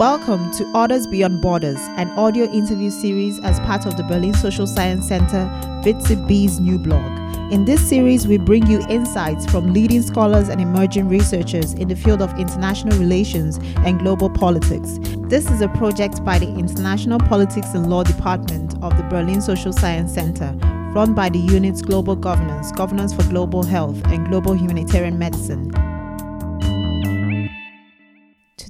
Welcome to Orders Beyond Borders, an audio interview series as part of the Berlin Social Science Center WZB's new blog. In this series, we bring you insights from leading scholars and emerging researchers in the field of international relations and global politics. This is a project by the International Politics and Law Department of the Berlin Social Science Center, run by the unit's Global Governance, Governance for Global Health, and Global Humanitarian Medicine.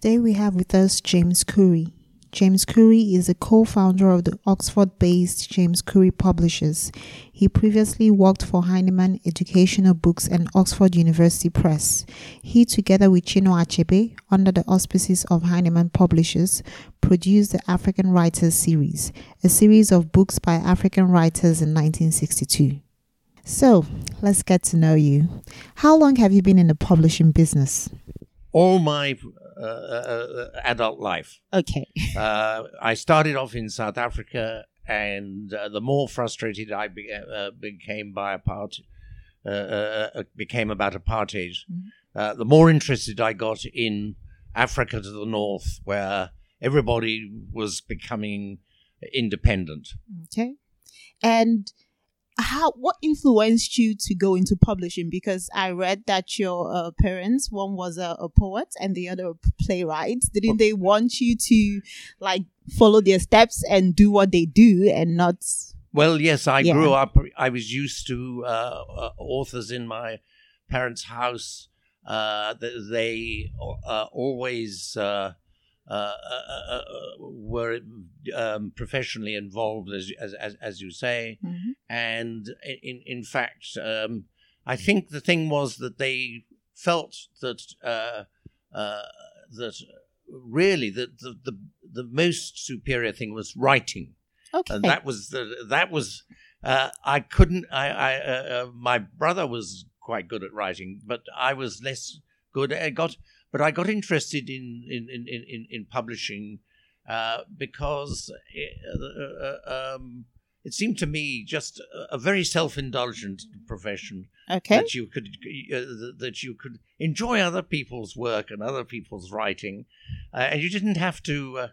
Today we have with us James Currey. James Currey is a co founder of the Oxford based James Currey Publishers. He previously worked for Heinemann Educational Books and Oxford University Press. He, together with Chinua Achebe, under the auspices of Heinemann Publishers, produced the African Writers series, a series of books by African writers in 1962. So, let's get to know you. How long have you been in the publishing business? all my uh, uh, adult life. Okay. Uh, I started off in South Africa, and uh, the more frustrated I be- uh, became by apart, became about apartheid, Mhm. the more interested I got in Africa to the north, where everybody was becoming independent. Okay. And how what influenced you to go into publishing? Because i read that your uh, parents one was a, a, poet and the other a playwright. Didn't they want you to like follow their steps and do what they do and not well yes i Yeah. grew up i was used to uh, uh, authors in my parents house. Uh, they uh, always uh, uh, uh, uh, were um, professionally involved, as, as as as you say, and in in fact, um, I think the thing was that they felt that uh, uh, that really that the, the the most superior thing was writing, okay. And that was the that was uh, I couldn't I, I uh, uh, my brother was quite good at writing, but I was less good. I got but I got interested in in in in, in publishing uh, because it, uh, um, it seemed to me just a, a very self-indulgent profession okay that you could uh, that you could enjoy other people's work and other people's writing, uh, and you didn't have to. Uh,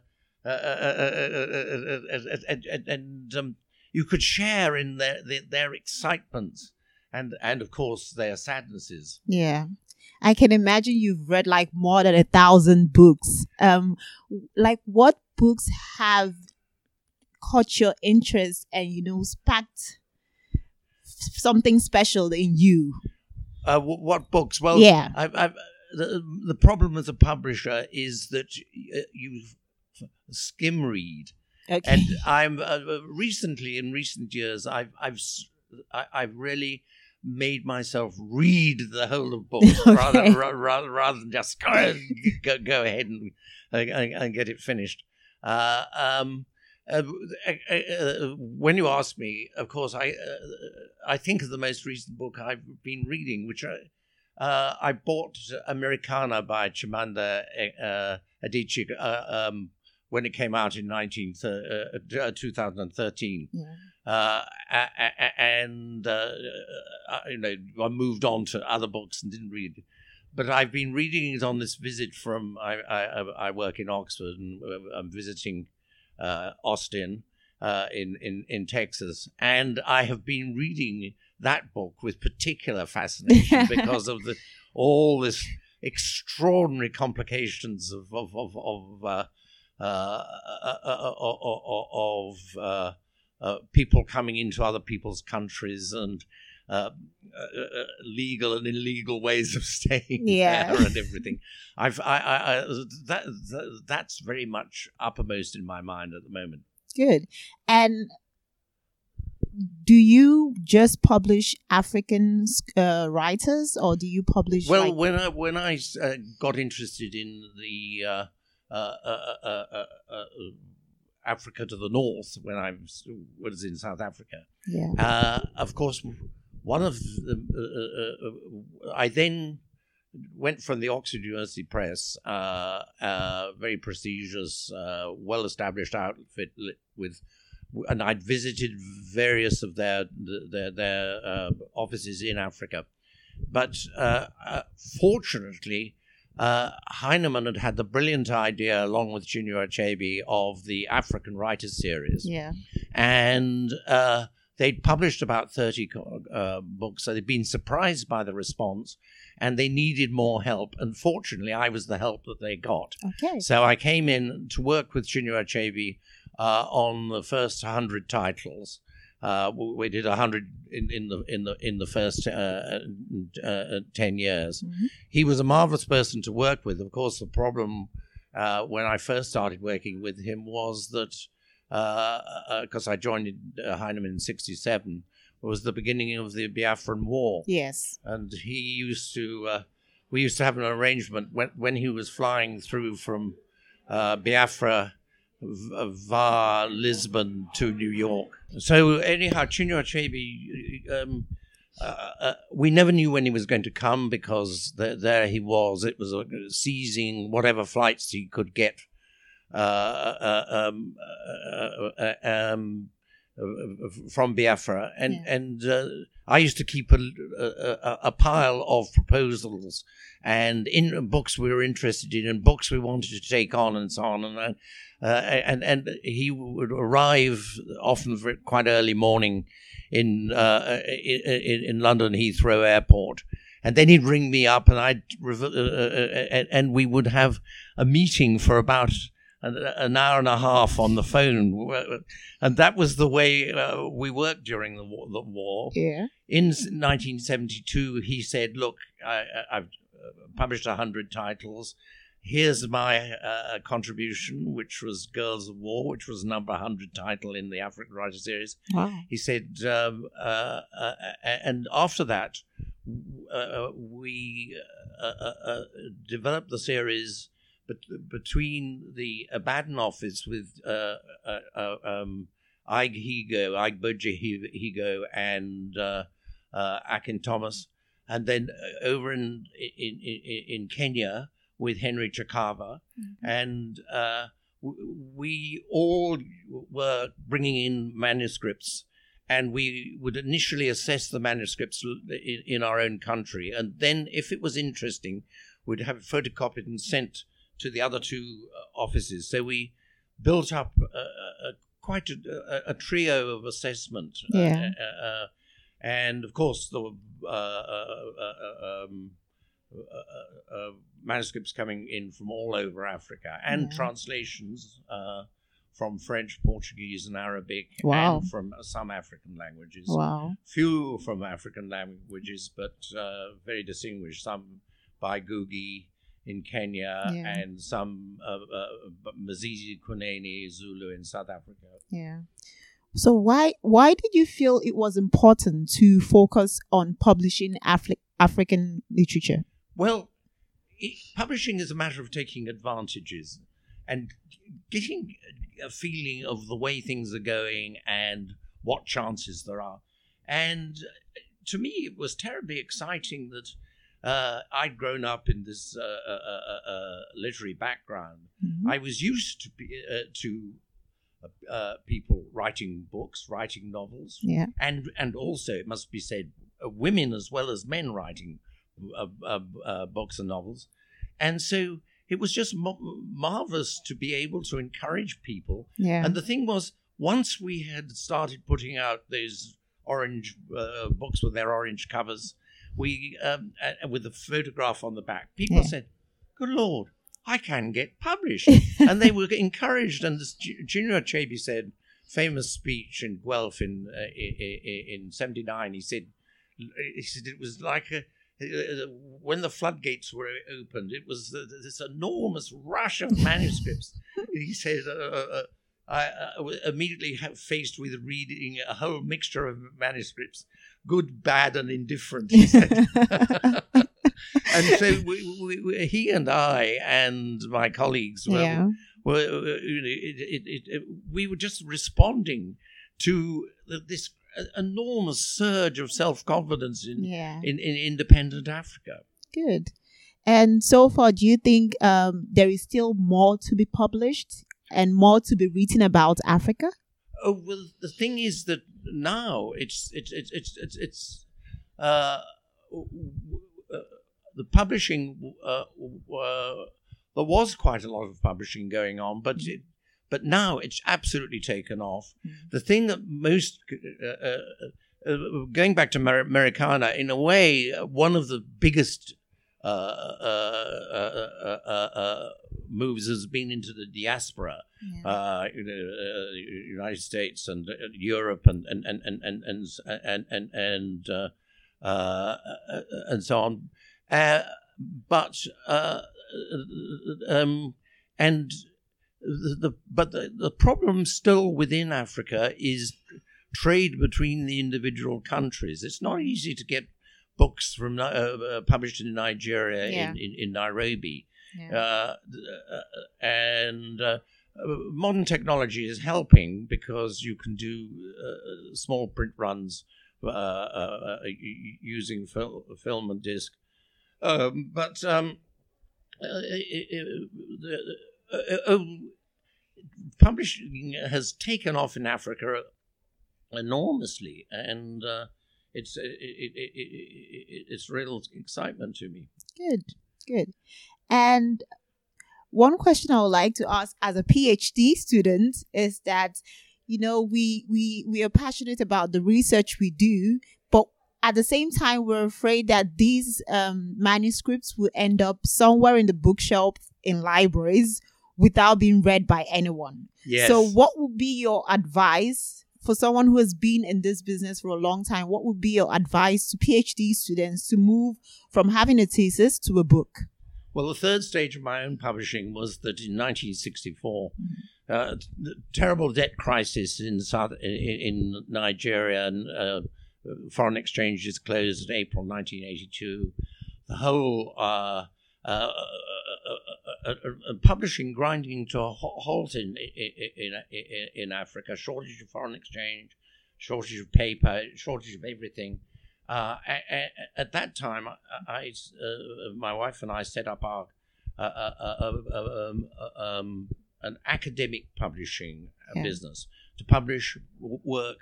uh, uh, and and um, you could share in their, their their excitements and and of course their sadnesses. yeah i can imagine you've read like more than a thousand books um like what books have caught your interest and you know sparked something special in you Uh, wh- what books? Well, Yeah. I've, I've, the the problem as a publisher is that you skim read. okay and I'm uh, recently in recent years I've I've s- I, have really made myself read the whole of books Okay. rather, ra- rather rather than just go ahead, go, go ahead and, and and get it finished. Uh, um, uh, uh, uh, when you ask me, of course, I uh, I think of the most recent book I've been reading, which I uh, I bought Americanah by Chimamanda uh, Adichie uh, um, when it came out in 19, uh, 2013. yeah. Uh, and uh, uh, you know, I moved on to other books and didn't read. But I've been reading it on this visit from. I I, I work in Oxford and uh, I'm visiting uh, Austin uh, in, in in Texas, and I have been reading that book with particular fascination because of the all this extraordinary complications of of of, of uh, uh, uh, uh, of uh, uh, people coming into other people's countries and uh, uh, uh, legal and illegal ways of staying Yeah. there and everything. I've I, I, I that, that that's very much uppermost in my mind at the moment. good and do you just publish african uh, writers or do you publish Well, like, when I when I uh, got interested in the uh, uh, uh, Africa to the north, when I was, in South Africa, yeah uh, of course, one of the uh, uh, uh, I then went from the Oxford University Press, uh, uh, very prestigious, uh, well-established outfit with, and I'd visited various of their their their uh, offices in Africa, but uh, uh, fortunately. Uh, Heinemann had had the brilliant idea, along with Chinua Achebe, of the African Writers Series. Yeah. And uh, they'd published about 30 uh, books, so they'd been surprised by the response and they needed more help. And fortunately, I was the help that they got. Okay. So I came in to work with Chinua Achebe uh, on the first 100 titles. Uh, we did hundred in, in the in the in the first uh, uh, uh ten years. Mm-hmm. He was a marvelous person to work with. Of course, the problem uh, when I first started working with him was that because I joined Heinemann in '67 was the beginning of the Biafran War. Yes, and he used to. we used to have an arrangement when when he was flying through from Biafra via Lisbon to New York. So anyhow, Chinua Achebe, um, uh, uh, we never knew when he was going to come because th- there he was. It was uh, seizing whatever flights he could get uh, uh, um, uh, um, from Biafra, and yeah. and I used to keep a, a, a, pile of proposals and in books we were interested in and books we wanted to take on and so on. And uh, and and he would arrive often quite early morning in, uh, in, in London Heathrow Airport, and then he'd ring me up, and I'd uh, uh, uh and we would have a meeting for about an, hour and a half on the phone, and that was the way uh, we worked during the war, the war. Yeah. In 1972, he said, "Look, I, have published hundred titles here's my uh, contribution, which was Girls of War, which was number 100 title in the African Writer series. Wow. He said, um, uh, uh, and after that, uh, we uh, uh, developed the series between the Ibadan office with um, Ige Higo, Boje Higo, and Akin Thomas. And then over in, in, in, in Kenya, with Henry Chakava, mm-hmm. and uh, we all were bringing in manuscripts, and we would initially assess the manuscripts in, in our own country, and then, if it was interesting, we'd have it photocopied and sent to the other two uh, offices. So we built up a, a, quite a, a, trio of assessment. Uh, yeah. Uh, and of course, the uh, uh, um, uh, uh, manuscripts coming in from all over Africa and yeah. translations uh, from French, Portuguese, and Arabic, wow. and from some African languages. Wow. Few from African languages, but uh, very distinguished. Some by Ngugi in Kenya yeah. and some uh, uh, Mazisi Kunene Zulu in South Africa. Yeah. So why why did you feel it was important to focus on publishing Afri- African literature? Well, it, publishing is a matter of taking advantages and getting a feeling of the way things are going and what chances there are. And to me, it was terribly exciting that uh, I'd grown up in this uh, uh, uh, uh literary background. Mm-hmm. I was used to be, uh, to people writing books, writing novels, yeah. and and also it must be said, women as well as men writing uh, uh, books and novels. And so it was just marvelous to be able to encourage people. Yeah. And the thing was, once we had started putting out those orange uh, books with their orange covers, we um, uh, with the photograph on the back, people yeah. said, "Good Lord, I can get published," and they were encouraged. And as Chinua Achebe said, famous speech in Guelph in uh, in '79, he said, "He said it was like a." Uh, when the floodgates were opened, it was this enormous rush of manuscripts. he said, uh, uh, uh I uh, immediately faced with reading a whole mixture of manuscripts, good, bad, and indifferent. He said. and so we, we, he and I and my colleagues were, yeah. were it, it, it, we were just responding to this enormous surge of self confidence in, yeah. in, in independent Africa. Good. And so far, do you think um, there is still more to be published and more to be written about Africa? Oh well, the thing is that now it's it's it's it's it's, it's uh, the publishing uh, uh, there was quite a lot of publishing going on, but it, but now it's absolutely taken off. Mm. The thing that most uh, uh, uh, going back to Mer- Americanah, in a way, uh, one of the biggest moves has been into the diaspora, Yeah. uh, uh, United States and uh, Europe and and and and and and and and, and, uh, uh, and so on. Uh, but uh, um, and the, the but the, the problem still within Africa is trade between the individual countries. It's not easy to get books from uh, published in Nigeria Yeah. in, in, in Nairobi yeah. uh, uh, and uh, uh, modern technology is helping because you can do uh, small print runs uh, uh, uh, using fil- film and disc. Um, but um, uh, it- it- the- uh, uh, publishing has taken off in Africa enormously, and uh, it's it, it, it, it, it's real excitement to me. Good, good. And one question I would like to ask as a PhD student is that, you know, we we we are passionate about the research we do, but at the same time, we're afraid that these um, manuscripts will end up somewhere in the bookshelf in libraries without being read by anyone. Yes. So, what would be your advice for someone who has been in this business for a long time? What would be your advice to PhD students to move from having a thesis to a book? Well, the third stage of my own publishing was that in 1964, uh, the terrible debt crisis in South in, in Nigeria and uh, foreign exchanges closed in April 1982. The whole uh, uh, uh, uh, uh, uh, publishing grinding to a halt in in, in in Africa. Shortage of foreign exchange, shortage of paper, shortage of everything. Uh, a- a- at that time, I, I uh, my wife and I set up our uh, uh, uh, um, uh, um, an academic publishing uh, Yeah. business to publish w- work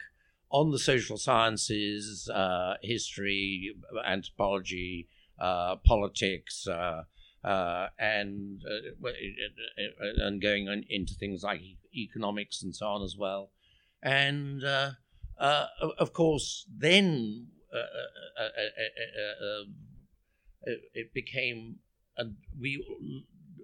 on the social sciences, uh, history, anthropology, uh, politics, uh, uh, and and going on into things like economics and so on as well. And uh, uh, of course, then uh, uh, uh, uh, uh, uh, it, became, and we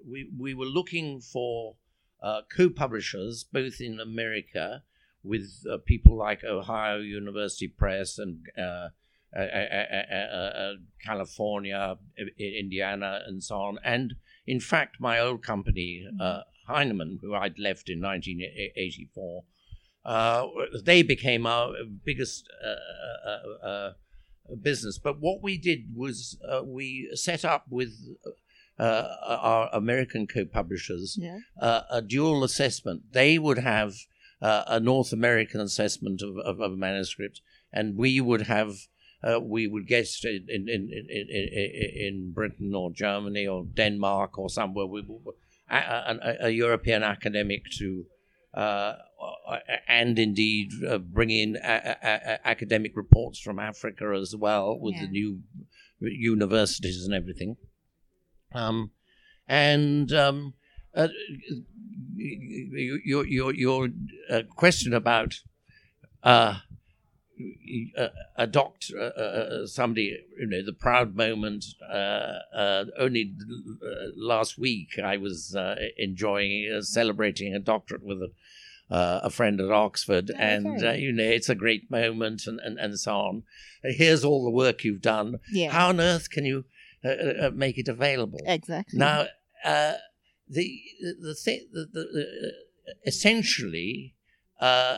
we we were looking for uh, co-publishers both in America with uh, people like Ohio University Press and uh, uh, uh, uh, uh, uh, California, Indiana, and so on. And in fact, my old company, uh, Heinemann, who I'd left in 1984, uh, they became our biggest uh, uh, uh, business. But what we did was uh, we set up with uh, our American co-publishers Yeah. uh, a dual assessment. They would have uh, a North American assessment of, of, of a manuscript, and we would have uh, we would get in in, in, in in in Britain or Germany or Denmark or somewhere we, a, a, a European academic to. Uh, and indeed, uh, bring in a- a- a- academic reports from Africa as well, with Yeah. the new universities and everything. Um, and um, uh, your your your uh, question about uh, uh, adopt uh, uh, somebody, you know, the proud moment. Uh, uh, only last week, I was uh, enjoying uh, celebrating a doctorate with a. Uh, a friend at Oxford, Oh, and uh, you know it's a great moment, and, and, and so on. Here's all the work you've done. Yeah. How on earth can you uh, uh, uh, make it available? exactly. Now, uh, the the thing, the, the, the, essentially, uh,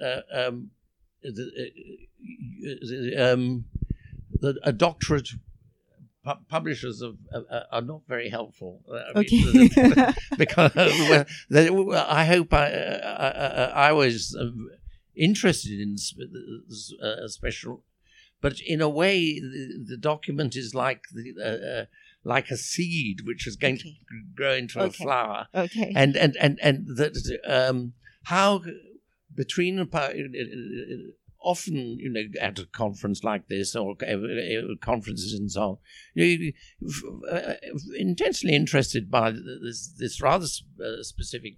uh, uh, um, uh, um, the, a doctorate. Pu- Publishers of, uh, are not very helpful. I mean, because they, I hope I, I, I, I was um, interested in sp- uh, special, but in a way, the, the document is like the uh, uh, like a seed which is going Okay. to grow into a flower, okay. and and and and that um, how between often, you know, at a conference like this or uh, uh, conferences and so on, you uh, uh, intensely interested by this this rather specific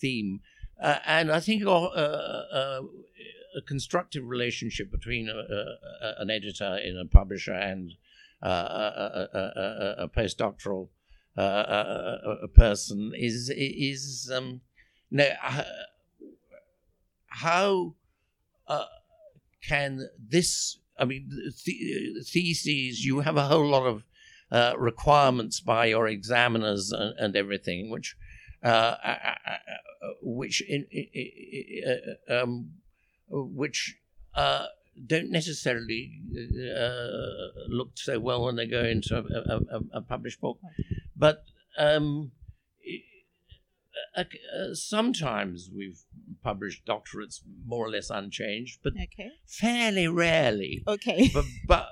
theme, and I think a constructive relationship between an editor in a publisher and a, a, a, postdoctoral a, person is is um, now, how uh, can this? I mean, th- theses. You have a whole lot of uh, requirements by your examiners and, and everything, which uh, which in, um, which don't necessarily uh, look so well when they go into a, a, a published book. But um, uh, uh, sometimes we've published doctorates more or less unchanged, but okay. fairly rarely. Okay. But, but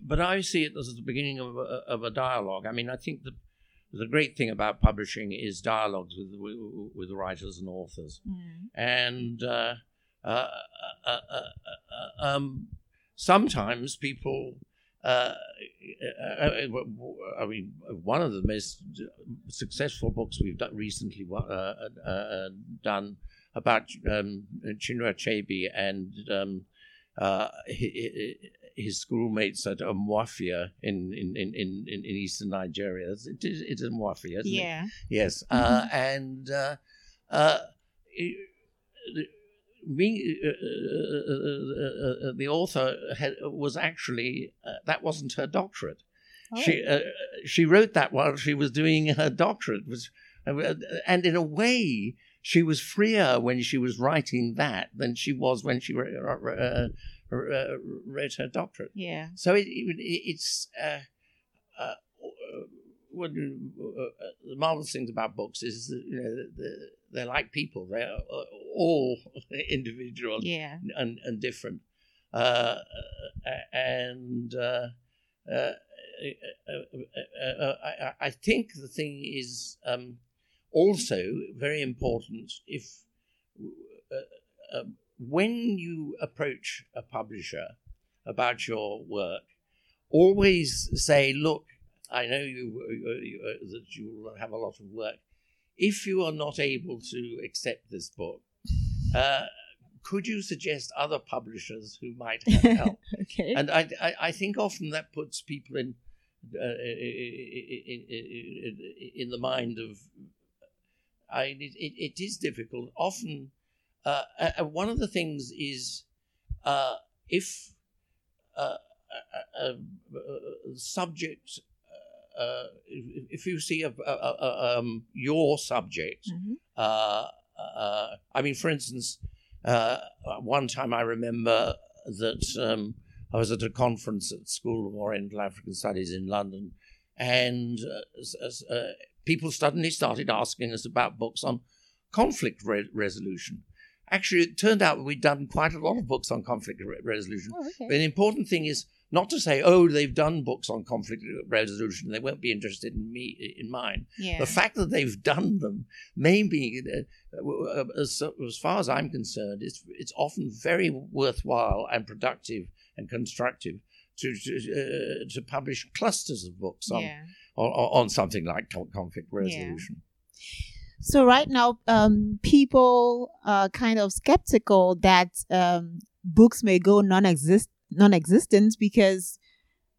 but I see it as the beginning of a, of a dialogue. I mean, I think the the great thing about publishing is dialogues with with, writers and authors, mm. and uh, uh, uh, uh, um, sometimes people. I mean, one of the most successful books we've done recently done about um, Chinua Achebe and um, uh, his, schoolmates at Umuofia in, in, in, in, in eastern Nigeria. It is, it is Umuofia, yeah. It? Yes. Mm-hmm. Uh, and uh, uh, it, being uh, uh, uh, the author had, was actually that wasn't her doctorate. Oh. She she wrote that while she was doing her doctorate, was, and in a way she was freer when she was writing that than she was when she wrote, uh, wrote her doctorate. Yeah. So it, it it's uh, uh, the marvelous things about books is that, you know they're like people. They're all individual yeah. and, and different. Uh, and uh, uh, I, I, think the thing is um, also very important if um, when you approach a publisher about your work, always say, look, I know you, you, uh, that you will have a lot of work if you are not able to accept this book, uh, could you suggest other publishers who might help? okay. And I, I, I, think often that puts people in, uh, in, in, in, the mind of. I, it, it is difficult. Often, uh, uh, one of the things is uh, if uh, a, a subject uh, if, if, you see a, a, a, um, your subject, mm-hmm. uh, uh, I mean, for instance, uh, one time I remember that um, I was at a conference at School of Oriental African Studies in London, and uh, uh, people suddenly started asking us about books on conflict re- resolution. Actually, it turned out we'd done quite a lot of books on conflict re- resolution. Oh, okay. But the important thing is not to say, oh, they've done books on conflict resolution, they won't be interested in me in mine. Yeah. The fact that they've done them may be, uh, as, as far as I'm concerned, it's it's often very worthwhile and productive and constructive to to, uh, to publish clusters of books on, yeah. on, on something like conflict resolution. Yeah. So right now, um, people are kind of skeptical that um, books may go non-exist non-existent because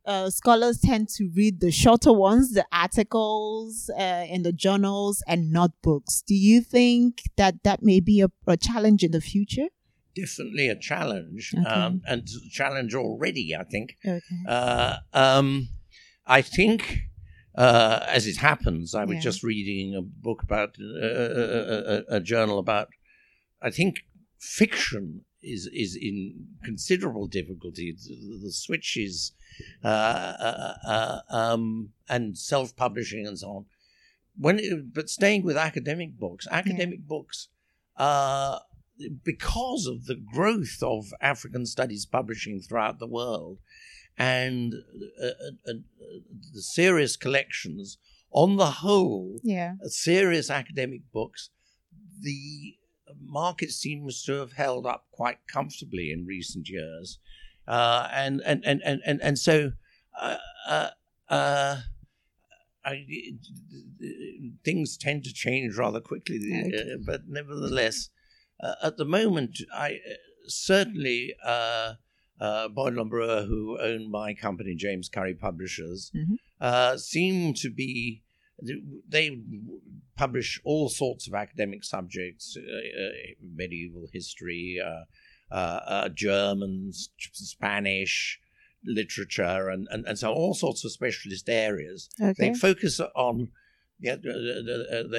uh, scholars tend to read the shorter ones, the articles uh, in the journals, and not books. Do you think that that may be a, a challenge in the future? Definitely a challenge, okay. um, and a challenge already. I think. Okay. Uh, um, I think. Uh, as it happens, I was Yeah. just reading a book about uh, a, a journal about, I think, fiction is is in considerable difficulty. The, the switches uh, uh, uh, um, and self publishing and so on. When it, but staying with academic books, academic books, uh, because of the growth of African studies publishing throughout the world, and uh, uh, uh, the serious collections, on the whole, Yeah. serious academic books, the market seems to have held up quite comfortably in recent years, uh, and, and, and and and and so. Uh, uh, uh I, things tend to change rather quickly, okay. uh, but nevertheless, uh, at the moment, I certainly uh, uh, Boydell and Brewer, who own my company, James Currey Publishers, mm-hmm. uh, seem to be they publish all sorts of academic subjects, uh, uh medieval history, uh, uh, German, Spanish, literature, and, and, and so all sorts of specialist areas. Okay. They focus on, yeah,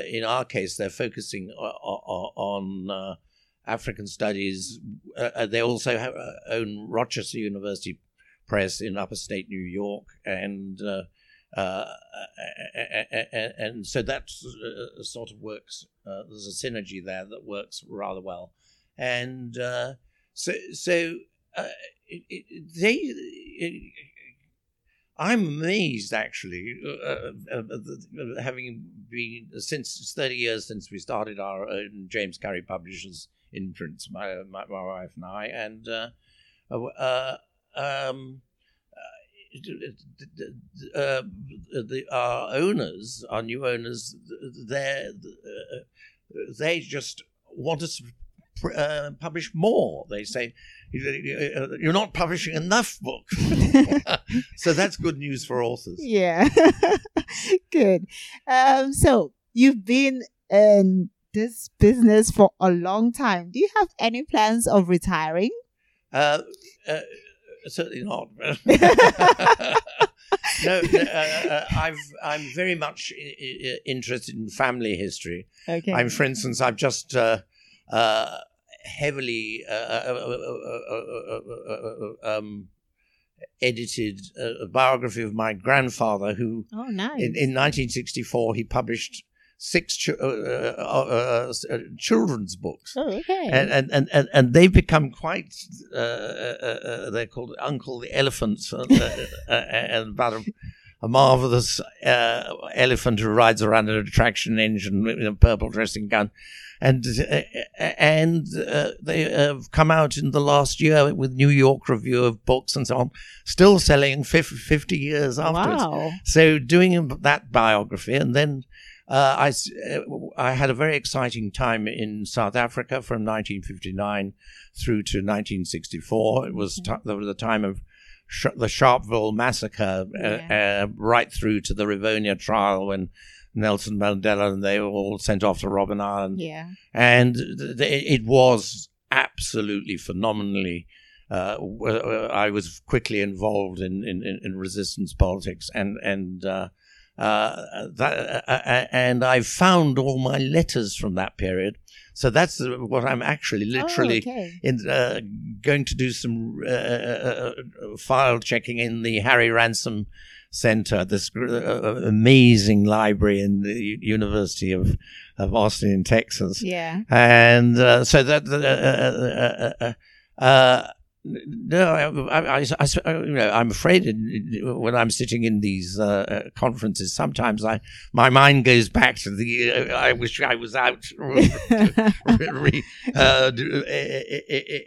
in our case, they're focusing on, on African Studies. Uh, uh, they also have, uh, own Rochester University Press in Upper State New York, and uh, uh and, so that uh, sort of works. there's a synergy there that works rather well, and so so it, it, they. It, I'm amazed, actually, having been since 30 years since we started our own James Currey Publishers infants, my, my, my wife and I, and uh, uh, um, uh, uh, the, our owners, our new owners, they they just want us to uh, publish more. They say you're not publishing enough books, so that's good news for authors. Yeah, good. Um, so you've been in this business for a long time. Do you have any plans of retiring? Uh, uh, certainly not. no, uh, uh, I've, I'm very much interested in family history. Okay. I'm, for instance, I've just uh, uh, heavily um, edited a, biography of my grandfather, who, oh, nice. in, in 1964, he published six ch- uh, uh, uh, uh, children's books. Oh, okay. And, and, and, and, and they've become quite, uh, they're called Uncle the Elephants, and about a, a marvelous elephant who rides around an attraction engine in a purple dressing gown. And and they have come out in the last year with New York Review of Books and so on, still selling 50, 50 years afterwards. Wow. So doing that biography and then uh, I, uh, I had a very exciting time in South Africa from 1959 through to 1964. It was, mm-hmm. t- the time of sh- the Sharpeville massacre, uh, yeah. uh, right through to the Rivonia trial when Nelson Mandela and they were all sent off to Robben Island. Yeah. And th- th- it was absolutely phenomenally. Uh, I was quickly involved in, in, in resistance politics and and uh, uh, that, uh, uh, and I've found all my letters from that period. So that's what I'm actually oh, literally oh, okay. in, uh, going to do some uh, file checking in the Harry Ransom Center, this amazing library in the University of, of Austin in Texas. Yeah. And so that no, I, I, I, you know, I'm afraid when I'm sitting in these uh, uh, conferences, sometimes I my mind goes back to the. Uh, I wish I was out re, uh,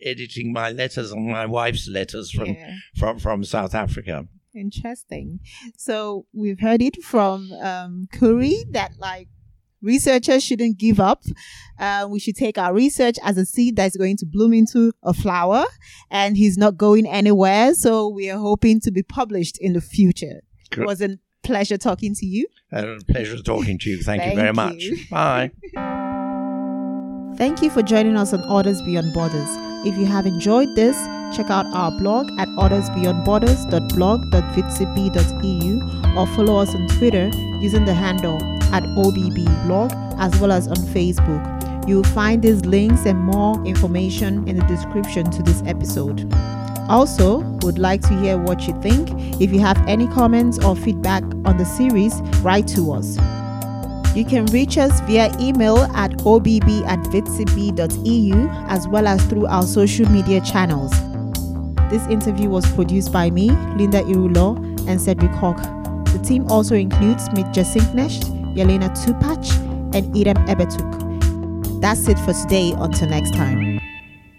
editing my letters and my wife's letters from yeah. from from South Africa. Interesting. So we've heard it from um, Currey that like researchers shouldn't give up. Uh, we should take our research as a seed that's going to bloom into a flower, and he's not going anywhere. So we are hoping to be published in the future. Good. It was a pleasure talking to you. A pleasure talking to you. Thank, Thank you very much. You. Bye. Thank you for joining us on Orders Beyond Borders. If you have enjoyed this, check out our blog at ordersbeyondborders.blog.wzb.eu or follow us on Twitter using the handle at OBB blog as well as on Facebook. You'll find these links and more information in the description to this episode. Also, would like to hear what you think. If you have any comments or feedback on the series, write to us. You can reach us via email at obb at wzb.eu as well as through our social media channels. This interview was produced by me, Linda Irulo, and Cedric Hawk. The team also includes Mitja Sienknecht, Yelena Tupach, and Idem Ebetuk. That's it for today. Until next time.